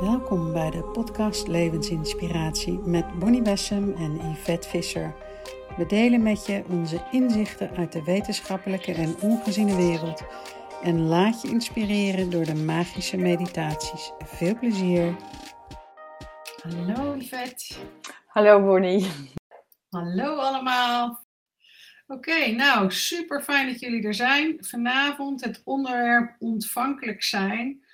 Welkom bij de podcast Levensinspiratie met Bonnie Bessem en Yvette Visser. We delen met je onze inzichten uit de wetenschappelijke en ongeziene wereld en laat je inspireren door de magische meditaties. Veel plezier! Hallo Yvette. Hallo Bonnie. Hallo allemaal. Oké, nou super fijn dat jullie er zijn. Vanavond het onderwerp ontvankelijk zijn.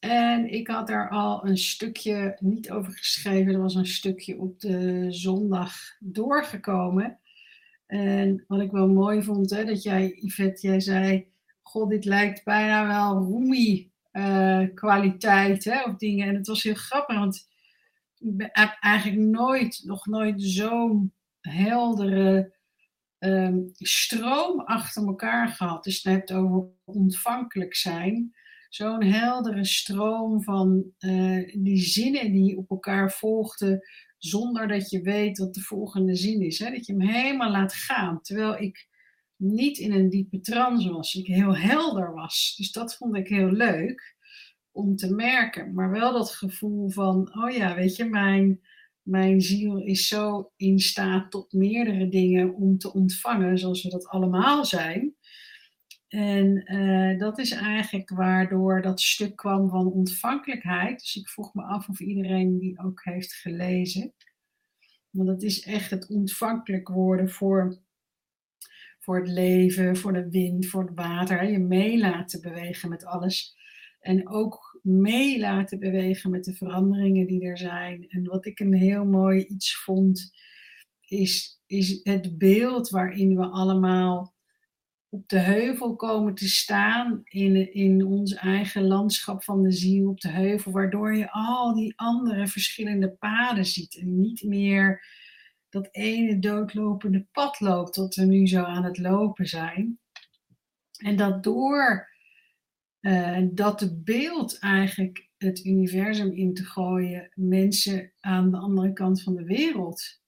En ik had er al een stukje niet over geschreven. Er was een stukje op de zondag doorgekomen. En wat ik wel mooi vond, hè, dat jij, Yvette, jij zei: God, dit lijkt bijna wel Rumi uh, kwaliteit hè, of dingen. En het was heel grappig, want ik heb eigenlijk nooit, nog nooit zo'n heldere um, stroom achter elkaar gehad. Dus je hebt over ontvankelijk zijn zo'n heldere stroom van uh, die zinnen die op elkaar volgden, zonder dat je weet wat de volgende zin is. Hè? Dat je hem helemaal laat gaan. Terwijl ik niet in een diepe trance was, ik heel helder was. Dus dat vond ik heel leuk om te merken. Maar wel dat gevoel van, oh ja, weet je, mijn, mijn ziel is zo in staat tot meerdere dingen om te ontvangen, zoals we dat allemaal zijn. En uh, dat is eigenlijk waardoor dat stuk kwam van ontvankelijkheid. Dus ik vroeg me af of iedereen die ook heeft gelezen. Want het is echt het ontvankelijk worden voor, voor het leven, voor de wind, voor het water. Je mee laten bewegen met alles. En ook mee laten bewegen met de veranderingen die er zijn. En wat ik een heel mooi iets vond, is, is het beeld waarin we allemaal op de heuvel komen te staan in, in ons eigen landschap van de ziel op de heuvel, waardoor je al die andere verschillende paden ziet en niet meer dat ene doodlopende pad loopt dat we nu zo aan het lopen zijn. En dat door uh, dat beeld eigenlijk het universum in te gooien, mensen aan de andere kant van de wereld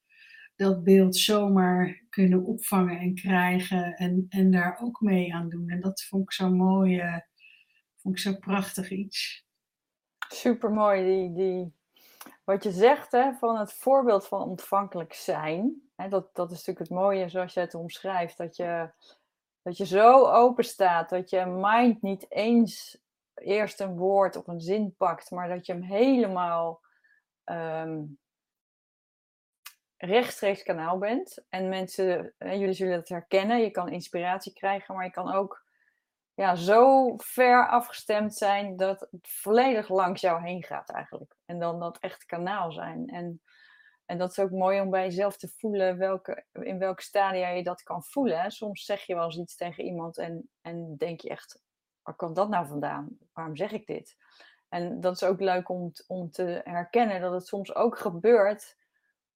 dat beeld zomaar kunnen opvangen en krijgen en, en daar ook mee aan doen. En dat vond ik zo mooi, uh, vond ik zo prachtig iets. Super mooi, die, die, wat je zegt hè, van het voorbeeld van ontvankelijk zijn. Hè, dat, dat is natuurlijk het mooie zoals je het omschrijft, dat je, dat je zo open staat, dat je mind niet eens eerst een woord of een zin pakt, maar dat je hem helemaal um, rechtstreeks kanaal bent. En mensen, jullie zullen het herkennen, je kan inspiratie krijgen, maar je kan ook ja, zo ver afgestemd zijn dat het volledig langs jou heen gaat eigenlijk. En dan dat echt kanaal zijn. En, en dat is ook mooi om bij jezelf te voelen welke, in welke stadia je dat kan voelen. Soms zeg je wel eens iets tegen iemand en, en denk je echt, waar komt dat nou vandaan? Waarom zeg ik dit? En dat is ook leuk om, om te herkennen dat het soms ook gebeurt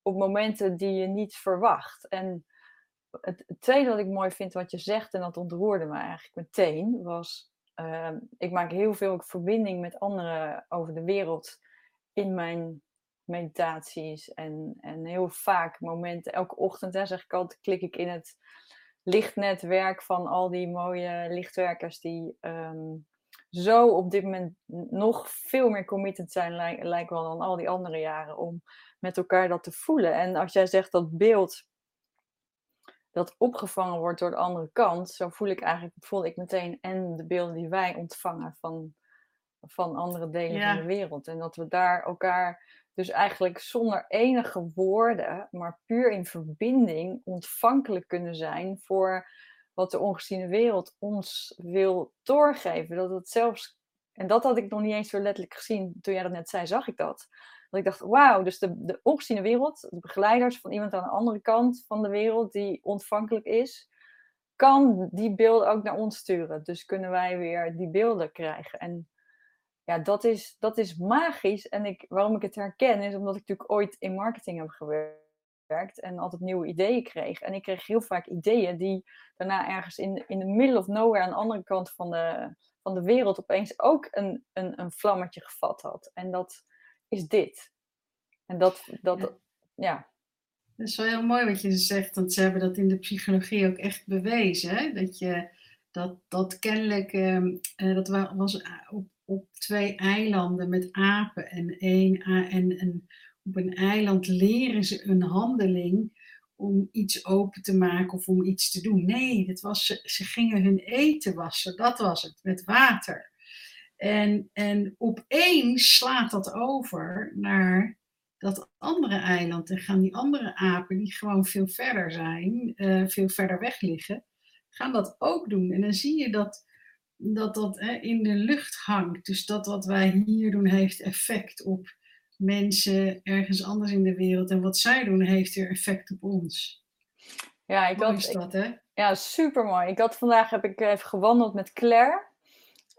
op momenten die je niet verwacht. En het, tweede wat ik mooi vind wat je zegt, en dat ontroerde me eigenlijk meteen, was: uh, ik maak heel veel verbinding met anderen over de wereld in mijn meditaties. En, en heel vaak momenten, elke ochtend hè, zeg ik altijd, klik ik in het lichtnetwerk van al die mooie lichtwerkers die um, zo op dit moment nog veel meer committed zijn, lijkt wel dan al die andere jaren, om met elkaar dat te voelen. En als jij zegt dat beeld dat opgevangen wordt door de andere kant, zo voel ik eigenlijk, voel ik meteen en de beelden die wij ontvangen van, van andere delen van de wereld. En dat we daar elkaar dus eigenlijk zonder enige woorden, maar puur in verbinding ontvankelijk kunnen zijn voor wat de ongeziene wereld ons wil doorgeven. Dat het zelfs, en dat had ik nog niet eens zo letterlijk gezien toen jij dat net zei, zag ik dat. Dat ik dacht, wauw, dus de, de wereld, de begeleiders van iemand aan de andere kant van de wereld die ontvankelijk is, kan die beelden ook naar ons sturen. Dus kunnen wij weer die beelden krijgen. En ja, dat is, dat is magisch. En ik, waarom ik het herken, is omdat ik natuurlijk ooit in marketing heb gewerkt en altijd nieuwe ideeën kreeg. En ik kreeg heel vaak ideeën die daarna ergens in, in de middle of nowhere aan de andere kant van de, van de wereld opeens ook een, een, een vlammetje gevat had. En dat is dit. En dat, dat ja. ja. Dat is wel heel mooi wat je zegt, want ze hebben dat in de psychologie ook echt bewezen. Hè? Dat je dat, dat kennelijk, uh, dat was op op twee eilanden met apen. En, één, en, en op een eiland leren ze een handeling om iets open te maken of om iets te doen. Nee, dat was, ze, ze gingen hun eten wassen. Dat was het, met water. En, en opeens slaat dat over naar dat andere eiland. En gaan die andere apen, die gewoon veel verder zijn, uh, veel verder weg liggen, gaan dat ook doen. En dan zie je dat dat, dat hè, in de lucht hangt. Dus dat wat wij hier doen heeft effect op mensen ergens anders in de wereld. En wat zij doen heeft weer effect op ons. Ja, ik had, dat, hè? Ja, super mooi. Ik had vandaag heb ik even gewandeld met Claire.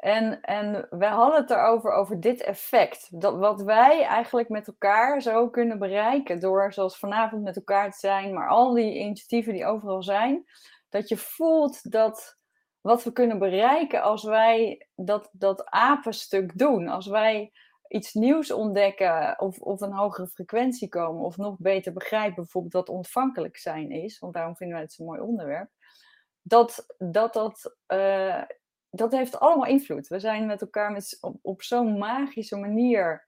En, en we hadden het erover, over dit effect. Dat, wat wij eigenlijk met elkaar zo kunnen bereiken. Door zoals vanavond met elkaar te zijn. Maar al die initiatieven die overal zijn. Dat je voelt dat wat we kunnen bereiken als wij dat, dat apenstuk doen. Als wij iets nieuws ontdekken of, of een hogere frequentie komen. Of nog beter begrijpen bijvoorbeeld wat ontvankelijk zijn is. Want daarom vinden wij het zo'n mooi onderwerp. Dat dat, dat, uh, dat heeft allemaal invloed. We zijn met elkaar met, op, zo'n magische manier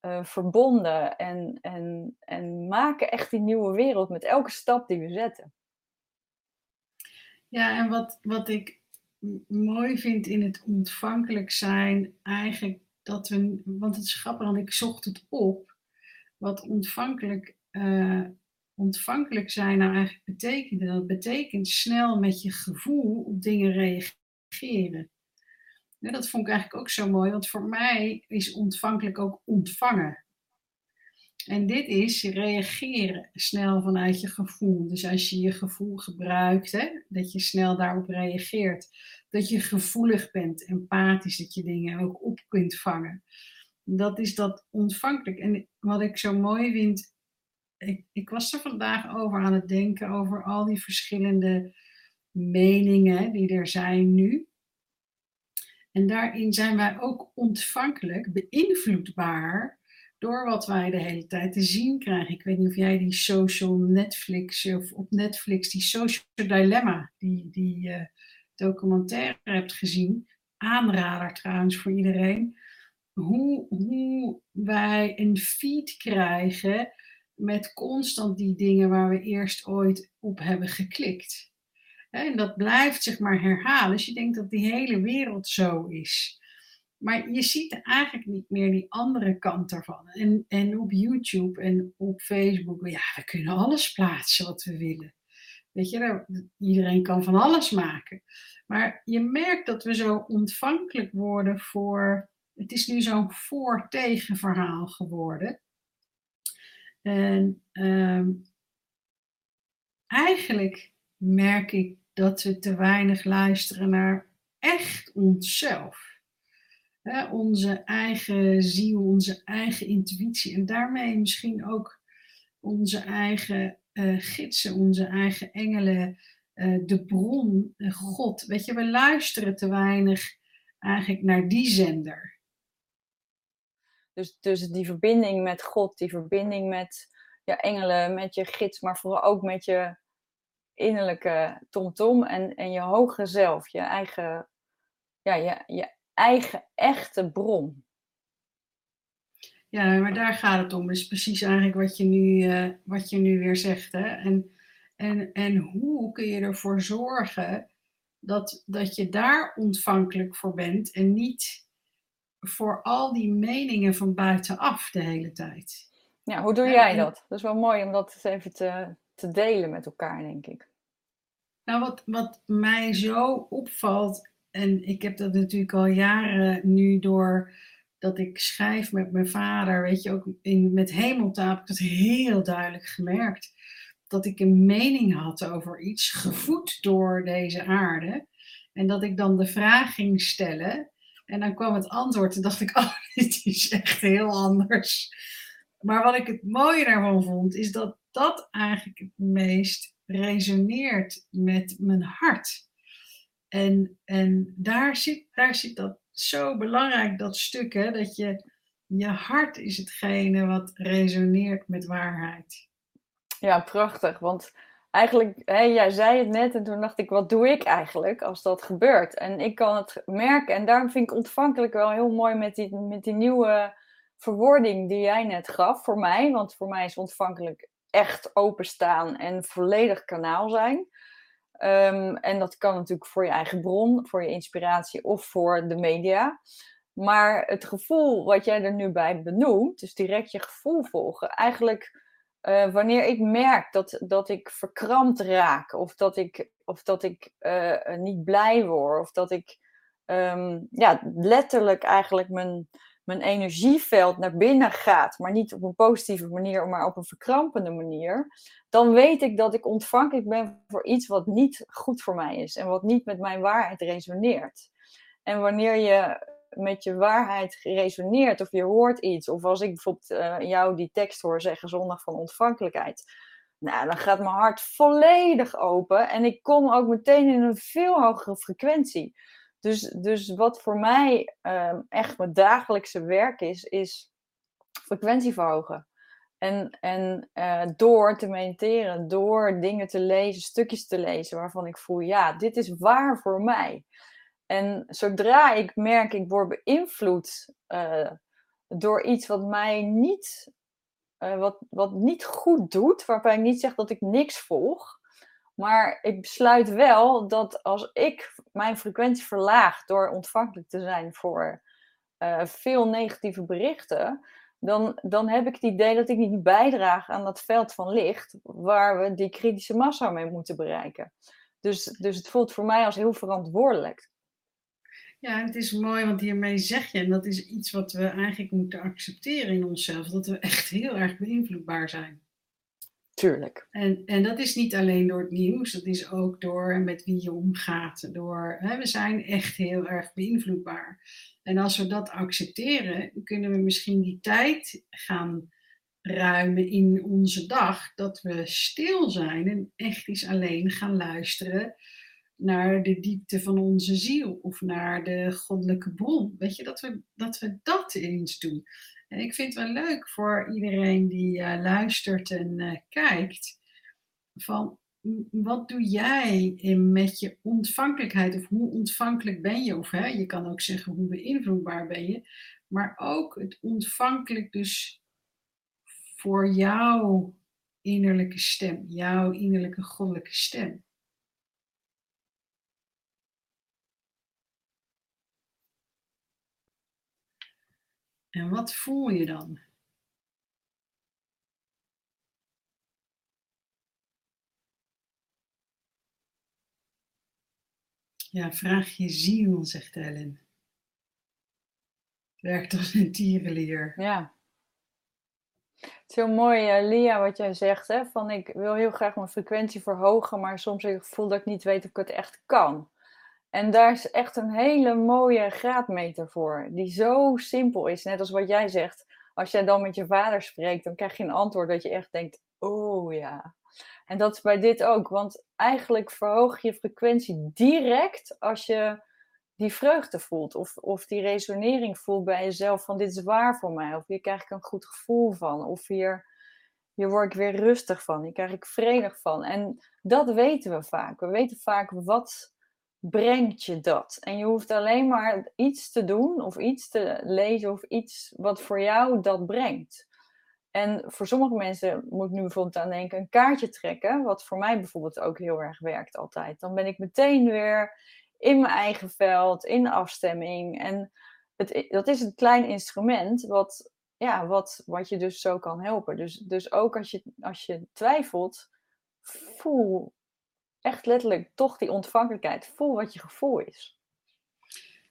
uh, verbonden. En, en, en maken echt die nieuwe wereld met elke stap die we zetten. Ja, en wat, wat ik mooi vind in het ontvankelijk zijn, eigenlijk dat we, want het is grappig, want ik zocht het op, wat ontvankelijk, uh, ontvankelijk zijn nou eigenlijk betekent. Dat betekent snel met je gevoel op dingen reageren. Dat vond ik eigenlijk ook zo mooi, want voor mij is ontvankelijk ook ontvangen. En dit is reageren snel vanuit je gevoel. Dus als je je gevoel gebruikt, hè, dat je snel daarop reageert. Dat je gevoelig bent, empathisch, dat je dingen ook op kunt vangen. Dat is dat ontvankelijk. En wat ik zo mooi vind, ik was er vandaag over aan het denken, over al die verschillende meningen die er zijn nu. En daarin zijn wij ook ontvankelijk, beïnvloedbaar door wat wij de hele tijd te zien krijgen. Ik weet niet of jij die social Netflix of op Netflix die social dilemma, die, die uh, documentaire hebt gezien. Aanrader trouwens voor iedereen. Hoe, hoe wij een feed krijgen met constant die dingen waar we eerst ooit op hebben geklikt. En dat blijft zich maar herhalen. Dus je denkt dat die hele wereld zo is. Maar je ziet eigenlijk niet meer die andere kant daarvan. En, en op YouTube en op Facebook, ja, we kunnen alles plaatsen wat we willen. Weet je, iedereen kan van alles maken. Maar je merkt dat we zo ontvankelijk worden voor. Het is nu zo'n voor-tegen verhaal geworden. En ehm, eigenlijk merk ik dat we te weinig luisteren naar echt onszelf onze eigen ziel, onze eigen intuïtie en daarmee misschien ook onze eigen uh, gidsen, onze eigen engelen, uh, de bron, uh, God. Weet je, we luisteren te weinig eigenlijk naar die zender. Dus, dus die verbinding met God, die verbinding met je engelen, met je gids, maar vooral ook met je innerlijke tomtom -tom en, en je hoge zelf, je eigen, ja, je, je eigen echte bron. Ja, maar daar gaat het om. Dat is precies eigenlijk wat je nu, uh, wat je nu weer zegt. Hè? En, en, en hoe kun je ervoor zorgen dat, dat je daar ontvankelijk voor bent en niet voor al die meningen van buitenaf de hele tijd. Ja, hoe doe jij dat? Dat is wel mooi om dat eens even te, te delen met elkaar, denk ik. Nou, wat, wat mij zo opvalt en ik heb dat natuurlijk al jaren nu door dat ik schrijf met mijn vader, weet je, ook in, met hemeltaal heb ik dat heel duidelijk gemerkt. Dat ik een mening had over iets, gevoed door deze aarde. En dat ik dan de vraag ging stellen. En dan kwam het antwoord en dacht ik, oh, dit is echt heel anders. Maar wat ik het mooie daarvan vond, is dat dat eigenlijk het meest resoneert met mijn hart. En, en daar, zit, daar zit dat zo belangrijk, dat stuk, hè, dat je, je hart is hetgene wat resoneert met waarheid. Ja, prachtig. Want eigenlijk, hè, jij zei het net en toen dacht ik, wat doe ik eigenlijk als dat gebeurt? En ik kan het merken en daarom vind ik ontvankelijk wel heel mooi met die, met die nieuwe verwoording die jij net gaf voor mij. Want voor mij is ontvankelijk echt openstaan en volledig kanaal zijn. Ehm, en dat kan natuurlijk voor je eigen bron, voor je inspiratie of voor de media. Maar het gevoel wat jij er nu bij benoemt, dus direct je gevoel volgen, eigenlijk uh, wanneer ik merk dat, dat ik verkrampt raak, of dat ik, of dat ik uh, niet blij word, of dat ik um, ja, letterlijk eigenlijk mijn, mijn energieveld naar binnen gaat, maar niet op een positieve manier, maar op een verkrampende manier, dan weet ik dat ik ontvankelijk ben voor iets wat niet goed voor mij is en wat niet met mijn waarheid resoneert. En wanneer je met je waarheid resoneert of je hoort iets, of als ik bijvoorbeeld uh, jou die tekst hoor zeggen zondag van ontvankelijkheid, nou, dan gaat mijn hart volledig open en ik kom ook meteen in een veel hogere frequentie. Dus, dus wat voor mij um, echt mijn dagelijkse werk is, is frequentie verhogen. En, en uh, door te mediteren, door dingen te lezen, stukjes te lezen waarvan ik voel, ja, dit is waar voor mij. En zodra ik merk, ik word beïnvloed uh, door iets wat mij niet, uh, wat, wat niet goed doet, waarbij ik niet zeg dat ik niks volg, maar ik besluit wel dat als ik mijn frequentie verlaag door ontvankelijk te zijn voor uh, veel negatieve berichten, dan, dan heb ik het idee dat ik niet bijdraag aan dat veld van licht waar we die kritische massa mee moeten bereiken. Dus, dus het voelt voor mij als heel verantwoordelijk. Ja, het is mooi, want hiermee zeg je, en dat is iets wat we eigenlijk moeten accepteren in onszelf, dat we echt heel erg beïnvloedbaar zijn. Tuurlijk. En, en dat is niet alleen door het nieuws, dat is ook door met wie je omgaat. Door, hè, we zijn echt heel erg beïnvloedbaar. En als we dat accepteren, kunnen we misschien die tijd gaan ruimen in onze dag, dat we stil zijn en echt eens alleen gaan luisteren naar de diepte van onze ziel of naar de goddelijke bron. Weet je, dat we dat, we dat eens doen. En ik vind het wel leuk voor iedereen die uh, luistert en uh, kijkt, van wat doe jij met je ontvankelijkheid of hoe ontvankelijk ben je? Of hè, je kan ook zeggen hoe beïnvloedbaar ben je, maar ook het ontvankelijk dus voor jouw innerlijke stem, jouw innerlijke goddelijke stem. En wat voel je dan? Ja, vraag je ziel, zegt Ellen. Werkt als een tierenleer. Ja. Het is heel mooi, uh, Lia, wat jij zegt. Hè? Van ik wil heel graag mijn frequentie verhogen, maar soms heb ik dat ik niet weet of ik het echt kan. En daar is echt een hele mooie graadmeter voor, die zo simpel is. Net als wat jij zegt, als jij dan met je vader spreekt, dan krijg je een antwoord dat je echt denkt, oh ja. En dat is bij dit ook, want eigenlijk verhoog je frequentie direct als je die vreugde voelt of, of die resonering voelt bij jezelf van dit is waar voor mij. Of hier krijg ik een goed gevoel van. Of hier, hier word ik weer rustig van. Hier krijg ik vredig van. En dat weten we vaak. We weten vaak wat brengt je dat. En je hoeft alleen maar iets te doen of iets te lezen of iets wat voor jou dat brengt. En voor sommige mensen moet ik nu bijvoorbeeld aan denken een kaartje trekken, wat voor mij bijvoorbeeld ook heel erg werkt altijd. Dan ben ik meteen weer in mijn eigen veld, in afstemming. En het, dat is een klein instrument wat, ja, wat, wat je dus zo kan helpen. Dus, dus ook als je, als je twijfelt, voel echt letterlijk toch die ontvankelijkheid. Voel wat je gevoel is.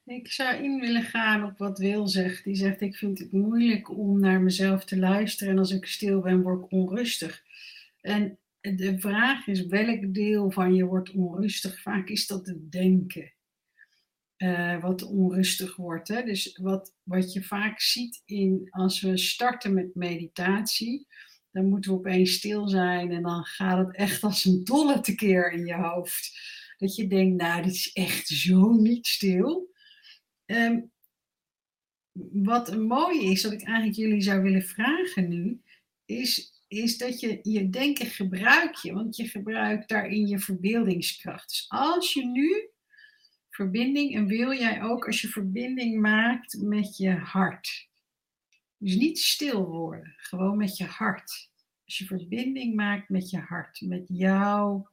Ik zou in willen gaan op wat Wil zegt. Die zegt: Ik vind het moeilijk om naar mezelf te luisteren. En als ik stil ben, word ik onrustig. En de vraag is: welk deel van je wordt onrustig? Vaak is dat het denken. Uh, wat onrustig wordt. Hè? Dus wat, wat je vaak ziet in, als we starten met meditatie, dan moeten we opeens stil zijn en dan gaat het echt als een dolle tekeer in je hoofd. Dat je denkt, nou, dit is echt zo niet stil. Um, wat mooi is, wat ik eigenlijk jullie zou willen vragen nu, is is dat je je denken gebruik je, want je gebruikt daarin je verbeeldingskracht. Dus als je nu verbinding, en wil jij ook als je verbinding maakt met je hart. Dus niet stil worden, gewoon met je hart. Als je verbinding maakt met je hart, met jouw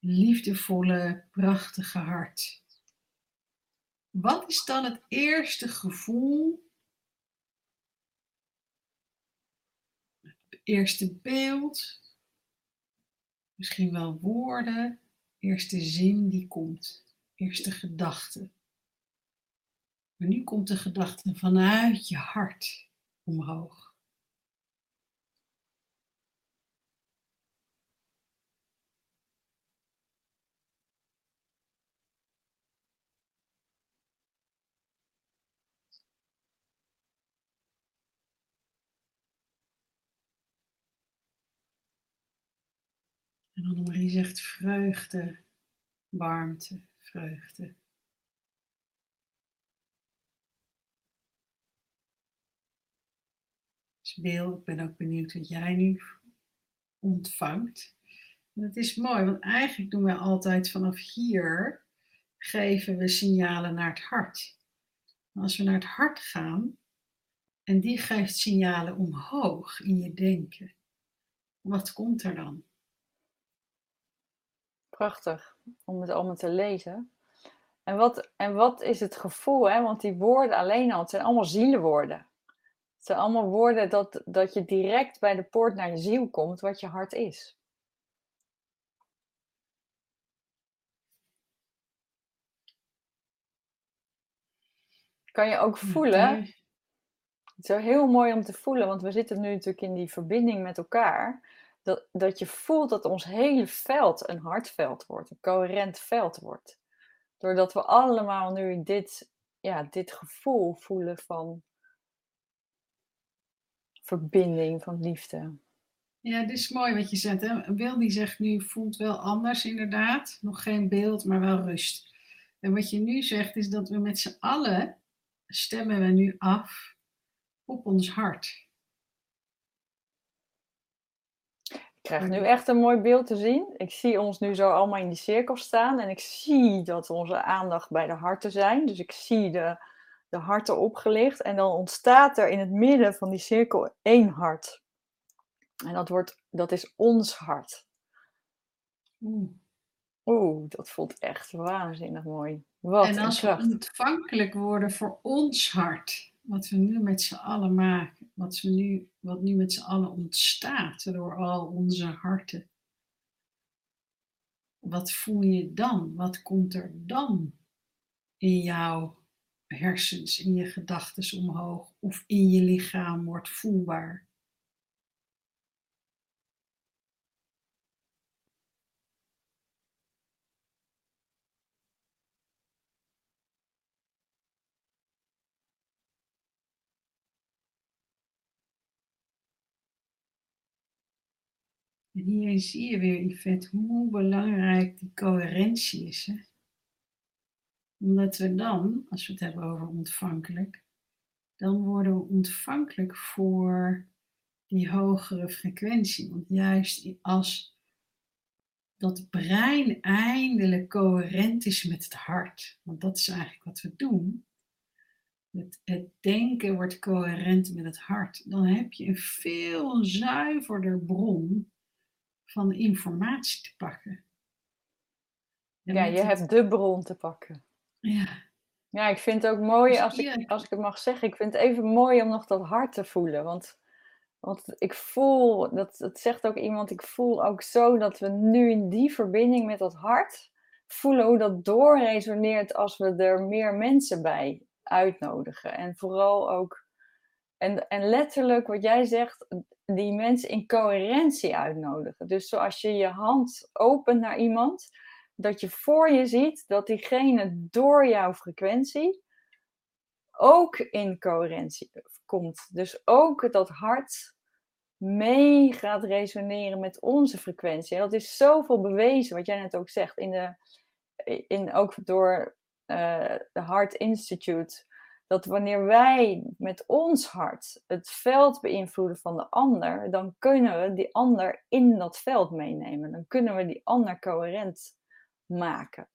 liefdevolle, prachtige hart. Wat is dan het eerste gevoel eerste beeld, misschien wel woorden, eerste zin die komt, eerste gedachte. Maar nu komt de gedachte vanuit je hart omhoog. Annemarie zegt vreugde, warmte, vreugde. Dus Wil, ik ben ook benieuwd wat jij nu ontvangt. En dat is mooi, want eigenlijk doen we altijd vanaf hier, geven we signalen naar het hart. Als we naar het hart gaan, en die geeft signalen omhoog in je denken, wat komt er dan? Prachtig om het allemaal te lezen. En wat, en wat is het gevoel? Hè? Want die woorden alleen al, het zijn allemaal zielenwoorden. Het zijn allemaal woorden dat, dat je direct bij de poort naar je ziel komt, wat je hart is. Kan je ook voelen. Het is heel mooi om te voelen, want we zitten nu natuurlijk in die verbinding met elkaar dat, je voelt dat ons hele veld een hartveld wordt, een coherent veld wordt. Doordat we allemaal nu dit, ja, dit gevoel voelen van verbinding, van liefde. Ja, dit is mooi wat je zegt. Hè? Wil die zegt nu voelt wel anders inderdaad. Nog geen beeld, maar wel rust. En wat je nu zegt is dat we met z'n allen stemmen we nu af op ons hart. Krijg nu echt een mooi beeld te zien. Ik zie ons nu zo allemaal in die cirkel staan en ik zie dat onze aandacht bij de harten zijn. Dus ik zie de, de harten opgelicht en dan ontstaat er in het midden van die cirkel één hart. En dat, wordt, dat is ons hart. Oeh, dat voelt echt waanzinnig mooi. Wat en als we ontvankelijk worden voor ons hart, wat we nu met z'n allen maken, wat, we nu, wat nu met z'n allen ontstaat door al onze harten. Wat voel je dan? Wat komt er dan in jouw hersens, in je gedachten omhoog of in je lichaam wordt voelbaar? En hier zie je weer, Yvette, hoe belangrijk die coherentie is. Hè? Omdat we dan, als we het hebben over ontvankelijk, dan worden we ontvankelijk voor die hogere frequentie. Want juist als dat brein eindelijk coherent is met het hart, want dat is eigenlijk wat we doen. Het, het, denken wordt coherent met het hart. Dan heb je een veel zuiverder bron van informatie te pakken. ja, je hebt de bron te pakken. Ja. Ja, ik vind het ook mooi, als ik, als ik het mag zeggen, ik vind het even mooi om nog dat hart te voelen. Want, want ik voel, dat, dat zegt ook iemand, ik voel ook zo dat we nu in die verbinding met dat hart voelen hoe dat doorresoneert als we er meer mensen bij uitnodigen. En vooral ook, en, en letterlijk wat jij zegt, die mensen in coherentie uitnodigen. Dus zoals je je hand opent naar iemand, dat je voor je ziet dat diegene door jouw frequentie ook in coherentie komt. Dus ook dat hart mee gaat resoneren met onze frequentie. En dat is zoveel bewezen, wat jij net ook zegt, in de, in, ook door uh, de Heart Institute. Dat wanneer wij met ons hart het veld beïnvloeden van de ander, dan kunnen we die ander in dat veld meenemen. Dan kunnen we die ander coherent maken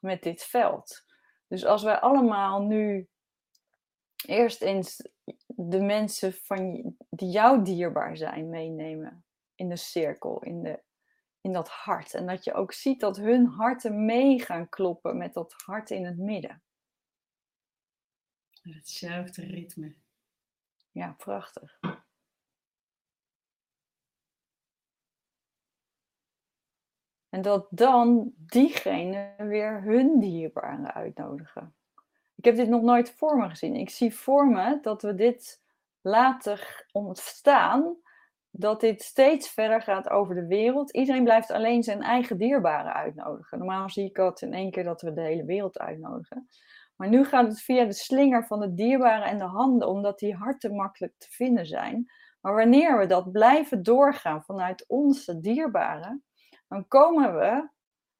met dit veld. Dus als wij allemaal nu eerst eens de mensen van, die jou dierbaar zijn meenemen in de cirkel, in, de, in dat hart. En dat je ook ziet dat hun harten mee gaan kloppen met dat hart in het midden. Hetzelfde ritme. Ja, prachtig. En dat dan diegene weer hun dierbaren uitnodigen. Ik heb dit nog nooit voor me gezien. Ik zie voor me dat we dit laten ontstaan, dat dit steeds verder gaat over de wereld. Iedereen blijft alleen zijn eigen dierbaren uitnodigen. Normaal zie ik het in één keer dat we de hele wereld uitnodigen. Maar nu gaat het via de slinger van de dierbaren en de handen, omdat die harten makkelijk te vinden zijn. Maar wanneer we dat blijven doorgaan vanuit onze dierbaren, dan komen we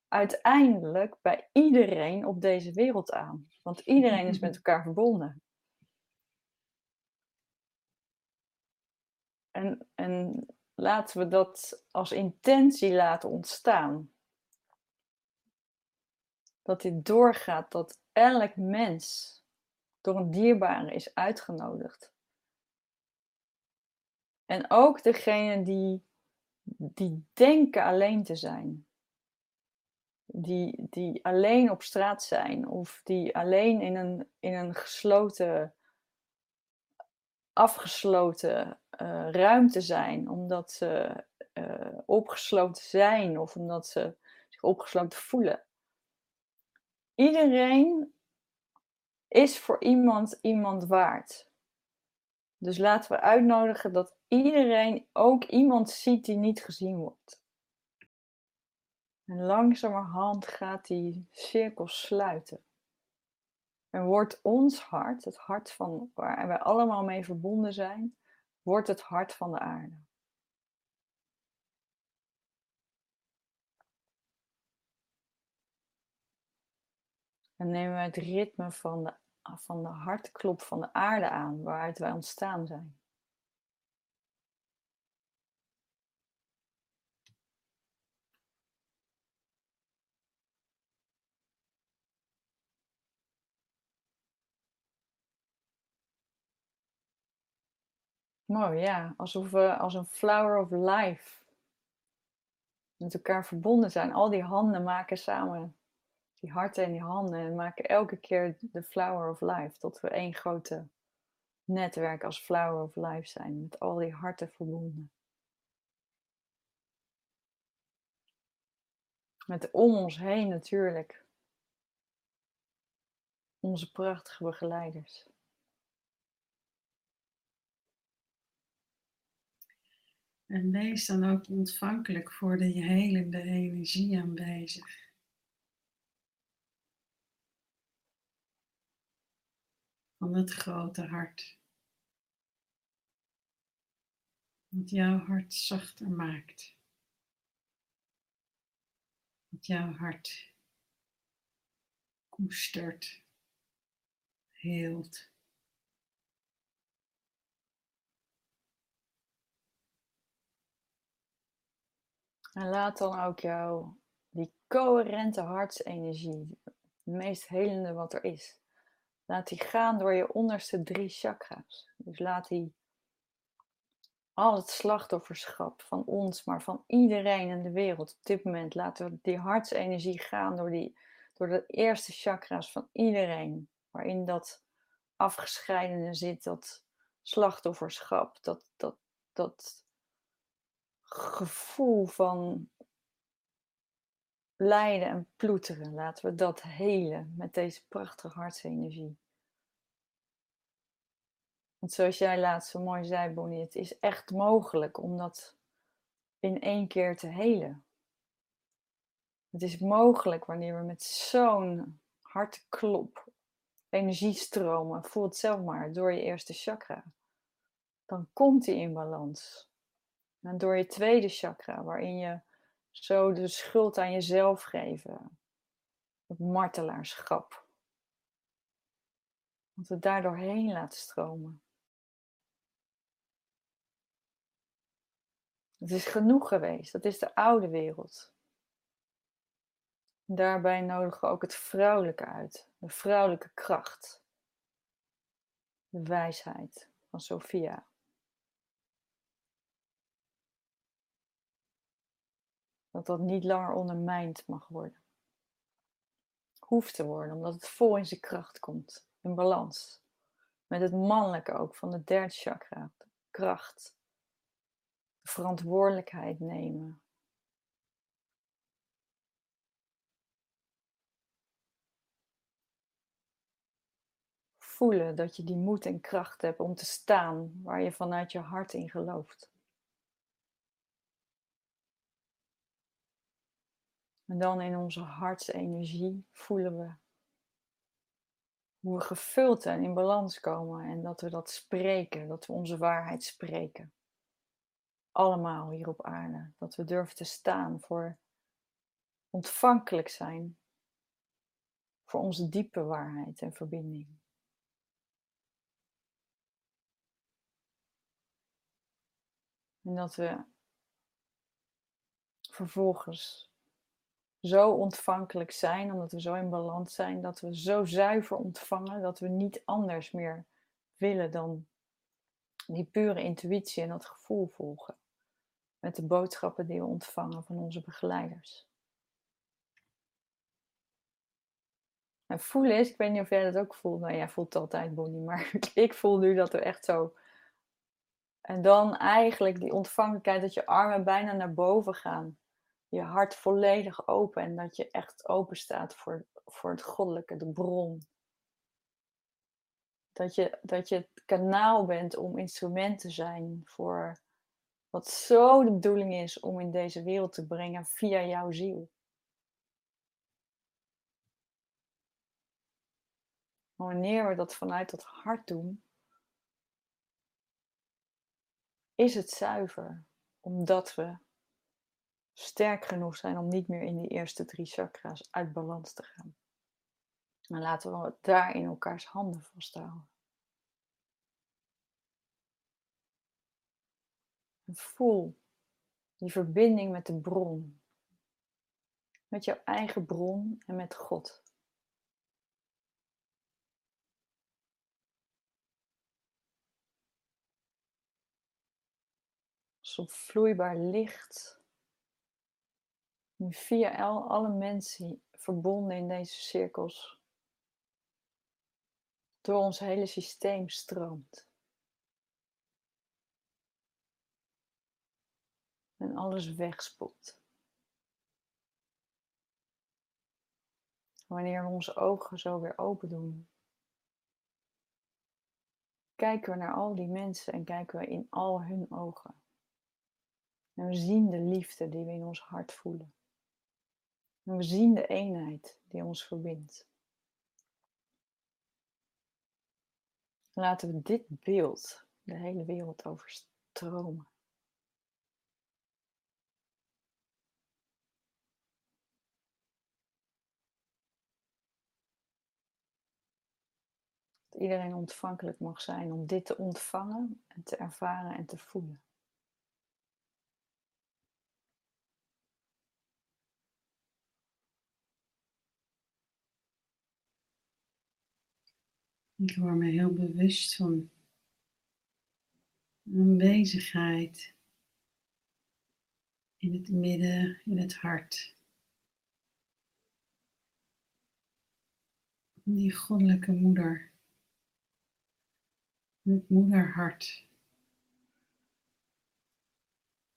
uiteindelijk bij iedereen op deze wereld aan. Want iedereen is met elkaar verbonden. En, en laten we dat als intentie laten ontstaan. Dat dit doorgaat, dat elk mens door een dierbare is uitgenodigd. En ook degene die, die denken alleen te zijn. Die, die alleen op straat zijn of die alleen in een, in een gesloten, afgesloten uh, ruimte zijn, omdat ze uh, opgesloten zijn of omdat ze zich opgesloten voelen. Iedereen is voor iemand iemand waard. Dus laten we uitnodigen dat iedereen ook iemand ziet die niet gezien wordt. En langzamerhand gaat die cirkel sluiten. En wordt ons hart, het hart van waar wij allemaal mee verbonden zijn, wordt het hart van de aarde. En nemen we het ritme van de, van de hartklop van de aarde aan, waaruit wij ontstaan zijn. Mooi, ja. Alsof we als een flower of life met elkaar verbonden zijn. Al die handen maken samen die harten en die handen en maken elke keer de flower of life. Tot we één grote netwerk als flower of life zijn. Met al die harten verbonden. Met om ons heen natuurlijk. Onze prachtige begeleiders. En wees dan ook ontvankelijk voor de helende energie aanwezig. Van het grote hart. Wat jouw hart zachter maakt. Wat jouw hart koestert, heelt. En laat dan ook jouw, die coherente hartsenergie, het meest helende wat er is, laat die gaan door je onderste drie chakra's. Dus laat die al het slachtofferschap van ons, maar van iedereen in de wereld op dit moment, laten we die hartsenergie gaan door, die, door de eerste chakra's van iedereen, waarin dat afgescheidene zit, dat slachtofferschap, dat, dat, dat gevoel van lijden en ploeteren. Laten we dat helen met deze prachtige hartsenergie. Want zoals jij laatst zo mooi zei, Bonnie, het is echt mogelijk om dat in één keer te helen. Het is mogelijk wanneer we met zo'n hartklop, energiestromen, voel het zelf maar, door je eerste chakra. Dan komt die in balans. En door je tweede chakra, waarin je zo de schuld aan jezelf geven. Het martelaarschap. Dat we daar doorheen laten stromen. Het is genoeg geweest. Dat is de oude wereld. Daarbij nodigen we ook het vrouwelijke uit. De vrouwelijke kracht. De wijsheid van Sophia. Dat dat niet langer ondermijnd mag worden. Hoeft te worden, omdat het vol in zijn kracht komt. In balans. Met het mannelijke ook van de derde chakra. Kracht. Verantwoordelijkheid nemen. Voelen dat je die moed en kracht hebt om te staan waar je vanuit je hart in gelooft. En dan in onze hartsenergie voelen we hoe we gevuld en in balans komen en dat we dat spreken, dat we onze waarheid spreken. Allemaal hier op aarde. Dat we durven te staan voor ontvankelijk zijn voor onze diepe waarheid en verbinding. En dat we vervolgens zo ontvankelijk zijn, omdat we zo in balans zijn, dat we zo zuiver ontvangen dat we niet anders meer willen dan die pure intuïtie en dat gevoel volgen. Met de boodschappen die we ontvangen van onze begeleiders. En voelen is, ik weet niet of jij dat ook voelt. Nou, jij voelt het altijd, Bonnie, maar ik voel nu dat we echt zo. En dan eigenlijk die ontvankelijkheid, dat je armen bijna naar boven gaan je hart volledig open en dat je echt open staat voor, voor het goddelijke, de bron. Dat je, dat je het kanaal bent om instrument te zijn voor wat zo de bedoeling is om in deze wereld te brengen via jouw ziel. wanneer we dat vanuit dat hart doen, is het zuiver, omdat we sterk genoeg zijn om niet meer in die eerste drie chakra's uit balans te gaan. En laten we daar in elkaars handen vasthouden. En voel die verbinding met de bron. Met jouw eigen bron en met God. Zo vloeibaar licht nu via al, alle mensen verbonden in deze cirkels door ons hele systeem stroomt. En alles wegspoelt. Wanneer we onze ogen zo weer open doen, kijken we naar al die mensen en kijken we in al hun ogen. En we zien de liefde die we in ons hart voelen. En we zien de eenheid die ons verbindt. Laten we dit beeld de hele wereld overstromen. Dat iedereen ontvankelijk mag zijn om dit te ontvangen en te ervaren en te voelen. Ik word me heel bewust van aanwezigheid in het midden, in het hart. Die goddelijke moeder. Het moederhart.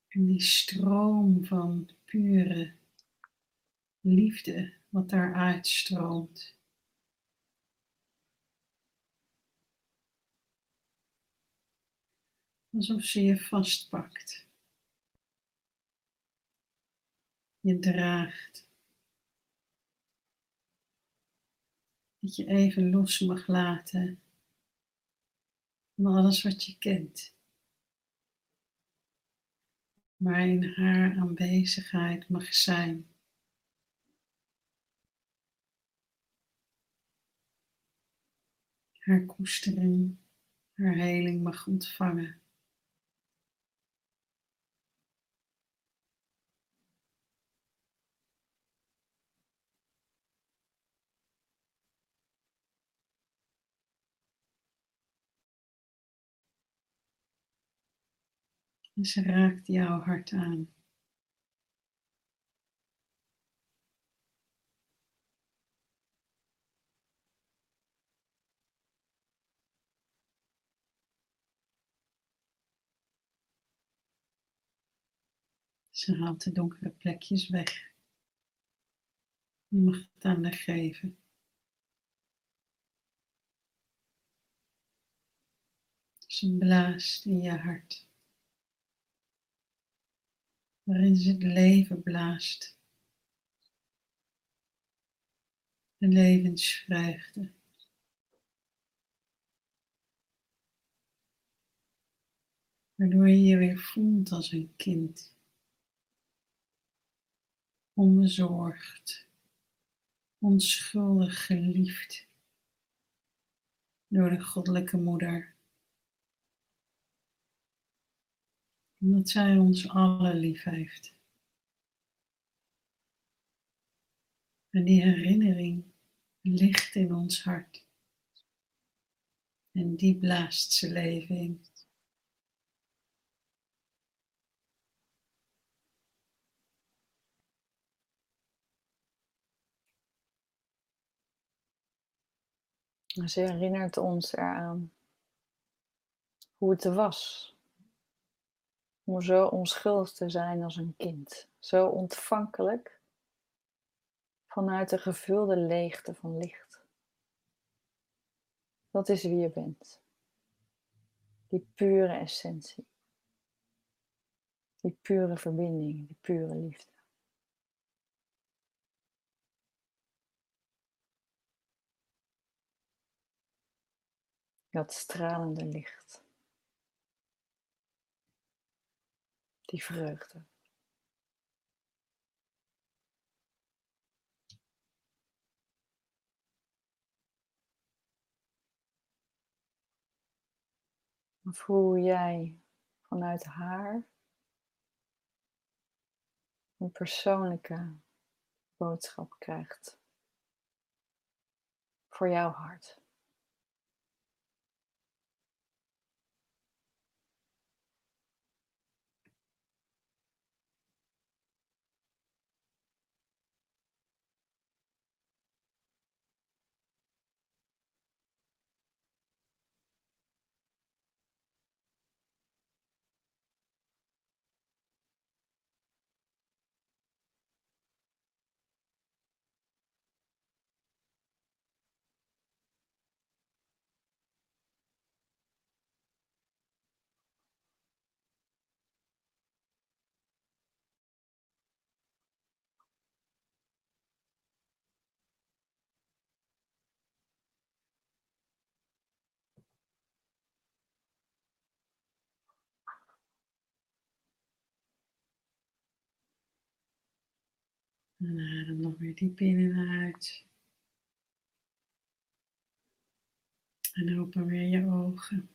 En die stroom van pure liefde wat daaruit stroomt. Alsof ze je vastpakt. Je draagt. Dat je even los mag laten van alles wat je kent. Maar in haar aanwezigheid mag zijn. haar koestering, haar heling mag ontvangen. En ze raakt jouw hart aan. Ze haalt de donkere plekjes weg. Je mag het aan haar geven. Ze blaast in je hart. Waarin ze het leven blaast. De levensvreugde. Waardoor je je weer voelt als een kind onbezorgd, onschuldig geliefd door de goddelijke moeder. Omdat zij ons allen lief heeft. En die herinnering ligt in ons hart. En die blaast ze leven. Ze herinnert ons eraan hoe het was. Om zo onschuldig te zijn als een kind. Zo ontvankelijk vanuit de gevulde leegte van licht. Dat is wie je bent. Die pure essentie. Die pure verbinding, die pure liefde. Dat stralende licht. Die vreugde. Hoe jij vanuit haar een persoonlijke boodschap krijgt voor jouw hart. En adem nog weer diep in en uit. En open weer je ogen.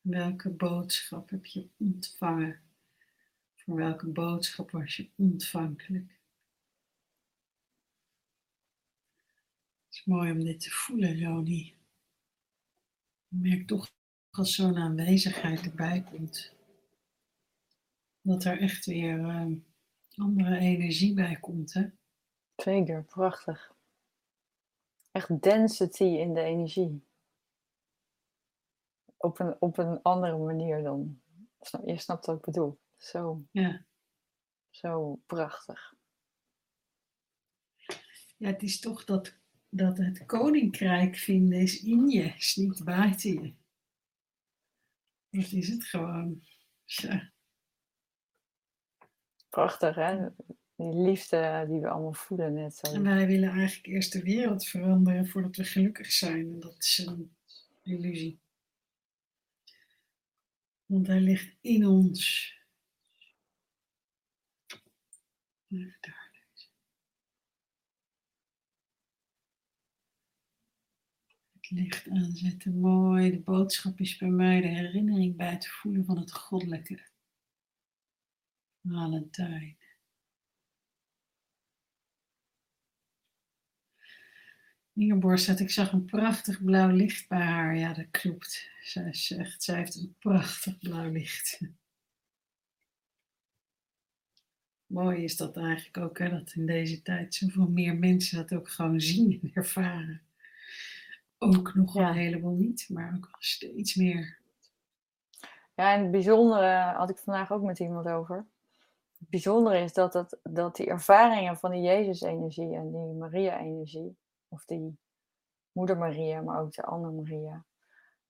Welke boodschap heb je ontvangen? Voor welke boodschap was je ontvankelijk? Het is mooi om dit te voelen, Joni. Merk toch als zo'n aanwezigheid erbij komt, dat er echt weer uh, andere energie bij komt. Hè? Zeker, prachtig. Echt density in de energie. Op een, op een andere manier dan. Je snapt wat ik bedoel. Zo, ja. zo prachtig. Ja, het is toch dat, dat het koninkrijk vinden is in je, is niet buiten je. Dat is het gewoon. Ja. Prachtig, hè? Die liefde die we allemaal voelen net zo. En wij willen eigenlijk eerst de wereld veranderen voordat we gelukkig zijn. En dat is een illusie. Want hij ligt in ons. Even daar. Licht aanzetten, mooi. De boodschap is bij mij de herinnering bij het voelen van het goddelijke. Valentijn. Ingeborg zegt, ik zag een prachtig blauw licht bij haar. Ja, dat klopt. Zij zegt, zij heeft een prachtig blauw licht. Mooi is dat eigenlijk ook, hè, dat in deze tijd zoveel meer mensen dat ook gewoon zien en ervaren. Ook nog een heleboel niet, maar ook steeds meer. Ja, en het bijzondere had ik vandaag ook met iemand over. Het bijzondere is dat, dat, dat die ervaringen van die Jezus-energie en die Maria-energie, of die moeder Maria, maar ook de andere Maria,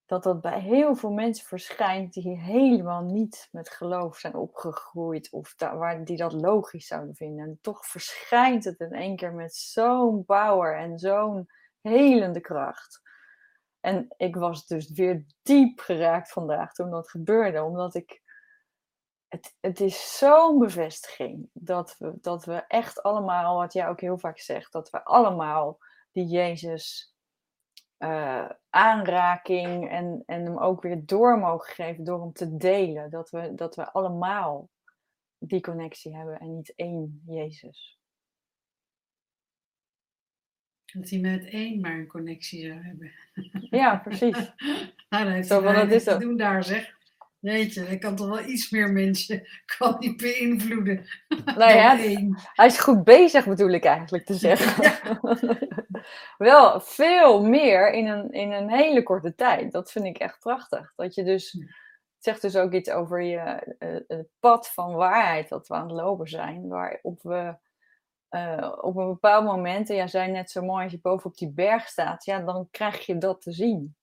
dat dat bij heel veel mensen verschijnt die helemaal niet met geloof zijn opgegroeid of waar, die dat logisch zouden vinden. En toch verschijnt het in één keer met zo'n power en zo'n helende kracht. En ik was dus weer diep geraakt vandaag toen dat gebeurde, omdat ik. Het, het is zo'n bevestiging dat we, dat we echt allemaal, wat jij ook heel vaak zegt, dat we allemaal die Jezus uh, aanraking en, en hem ook weer door mogen geven door hem te delen. Dat we, dat we allemaal die connectie hebben en niet één Jezus. Dat hij met één maar een connectie zou hebben. Ja, precies. nou, dat Zo, is te doen daar, zeg. Jeetje, ik kan toch wel iets meer mensen kan die beïnvloeden. Nou ja, hij is goed bezig bedoel ik eigenlijk te zeggen. wel veel meer in een, in een hele korte tijd. Dat vind ik echt prachtig. Dat je dus, het zegt dus ook iets over je, uh, het pad van waarheid dat we aan het lopen zijn. Waarop we uh, op een bepaald moment, en jij zei net zo mooi, als je boven op die berg staat, ja, dan krijg je dat te zien.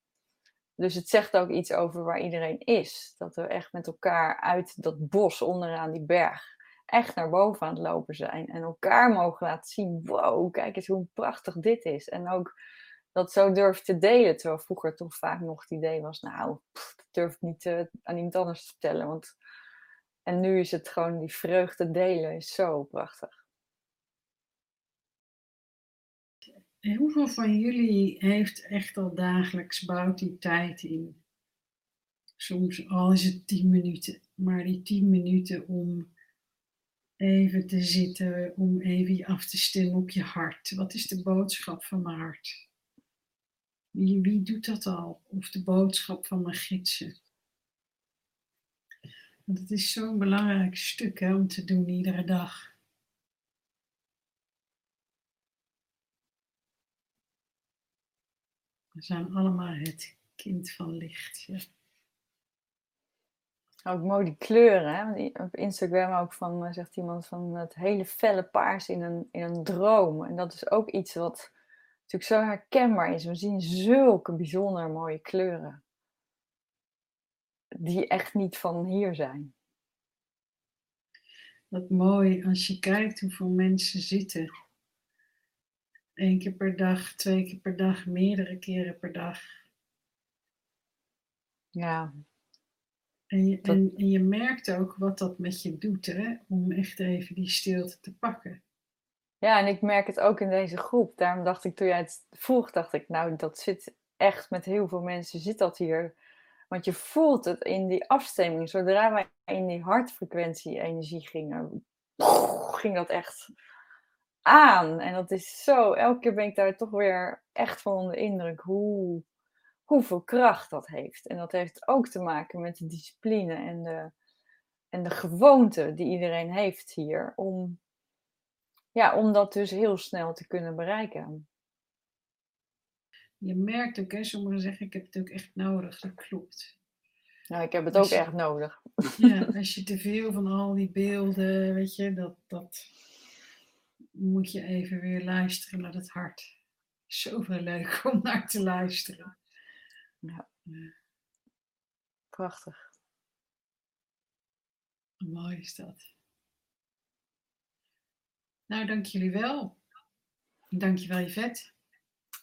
Dus het zegt ook iets over waar iedereen is. Dat we echt met elkaar uit dat bos onderaan die berg echt naar boven aan het lopen zijn. En elkaar mogen laten zien, wow, kijk eens hoe prachtig dit is. En ook dat zo durven te delen. Terwijl vroeger toch vaak nog het idee was, nou, dat durf ik niet uh, aan iemand anders te vertellen. Want... En nu is het gewoon die vreugde delen, is zo prachtig. Hoeveel van jullie heeft echt al dagelijks, bouwt die tijd in? Soms al is het tien minuten, maar die tien minuten om even te zitten, om even af te stemmen op je hart. Wat is de boodschap van mijn hart? Wie, wie doet dat al? Of de boodschap van mijn gidsen? Want het is zo'n belangrijk stuk om te doen iedere dag. We zijn allemaal het kind van licht. Ja. Ook mooi die kleuren. Hè? Op Instagram ook van, eh, zegt iemand van het hele felle paars in een, in een droom. En dat is ook iets wat natuurlijk zo herkenbaar is. We zien zulke bijzonder mooie kleuren. Die echt niet van hier zijn. Wat mooi als je kijkt hoeveel mensen zitten Eén keer per dag, twee keer per dag, meerdere keren per dag. Ja. En je, en, en je merkt ook wat dat met je doet, hè? om echt even die stilte te pakken. Ja, en ik merk het ook in deze groep. Daarom dacht ik, toen jij het vroeg, dacht ik, nou, dat zit echt met heel veel mensen, zit dat hier. Want je voelt het in die afstemming. Zodra wij in die hartfrequentie-energie gingen, ging dat echt aan. En dat is zo, elke keer ben ik daar toch weer echt van onder indruk hoe, hoeveel kracht dat heeft. En dat heeft ook te maken met de discipline en de, en de gewoonte die iedereen heeft hier. Om, ja, om dat dus heel snel te kunnen bereiken. Je merkt ook, hè, sommigen zeggen ik heb het ook echt nodig. Dat klopt. Nou, ik heb het ook echt nodig. Ja, als je te veel van al die beelden, weet je, dat, dat, moet je even weer luisteren naar het hart. Zoveel leuk om naar te luisteren. Ja. Prachtig. Mooi is dat. Nou, dank jullie wel. Dank je wel, Yvette.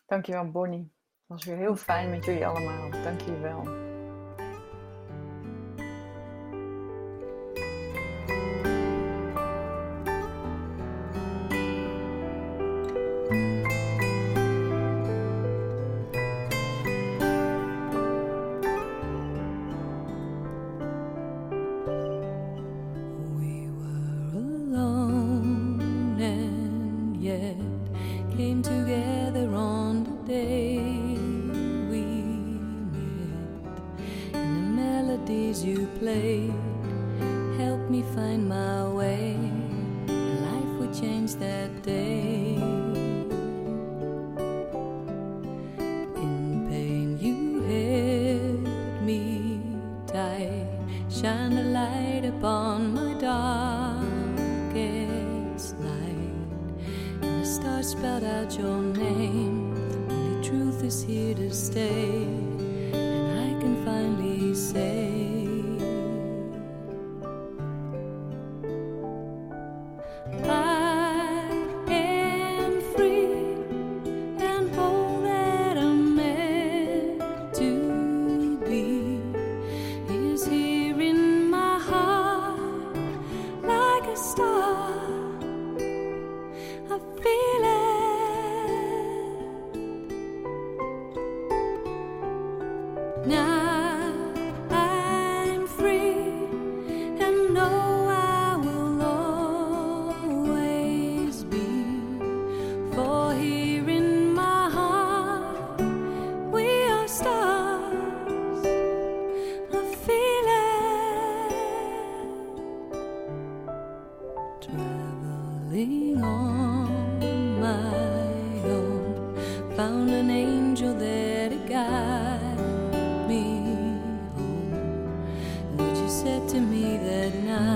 Dank je wel, Bonnie. Het was weer heel fijn met jullie allemaal. Dank jullie wel. change that day. In pain, you held me tight, shine a light upon my darkest night, and the stars spelled out your name. Only truth is here to stay. الناس.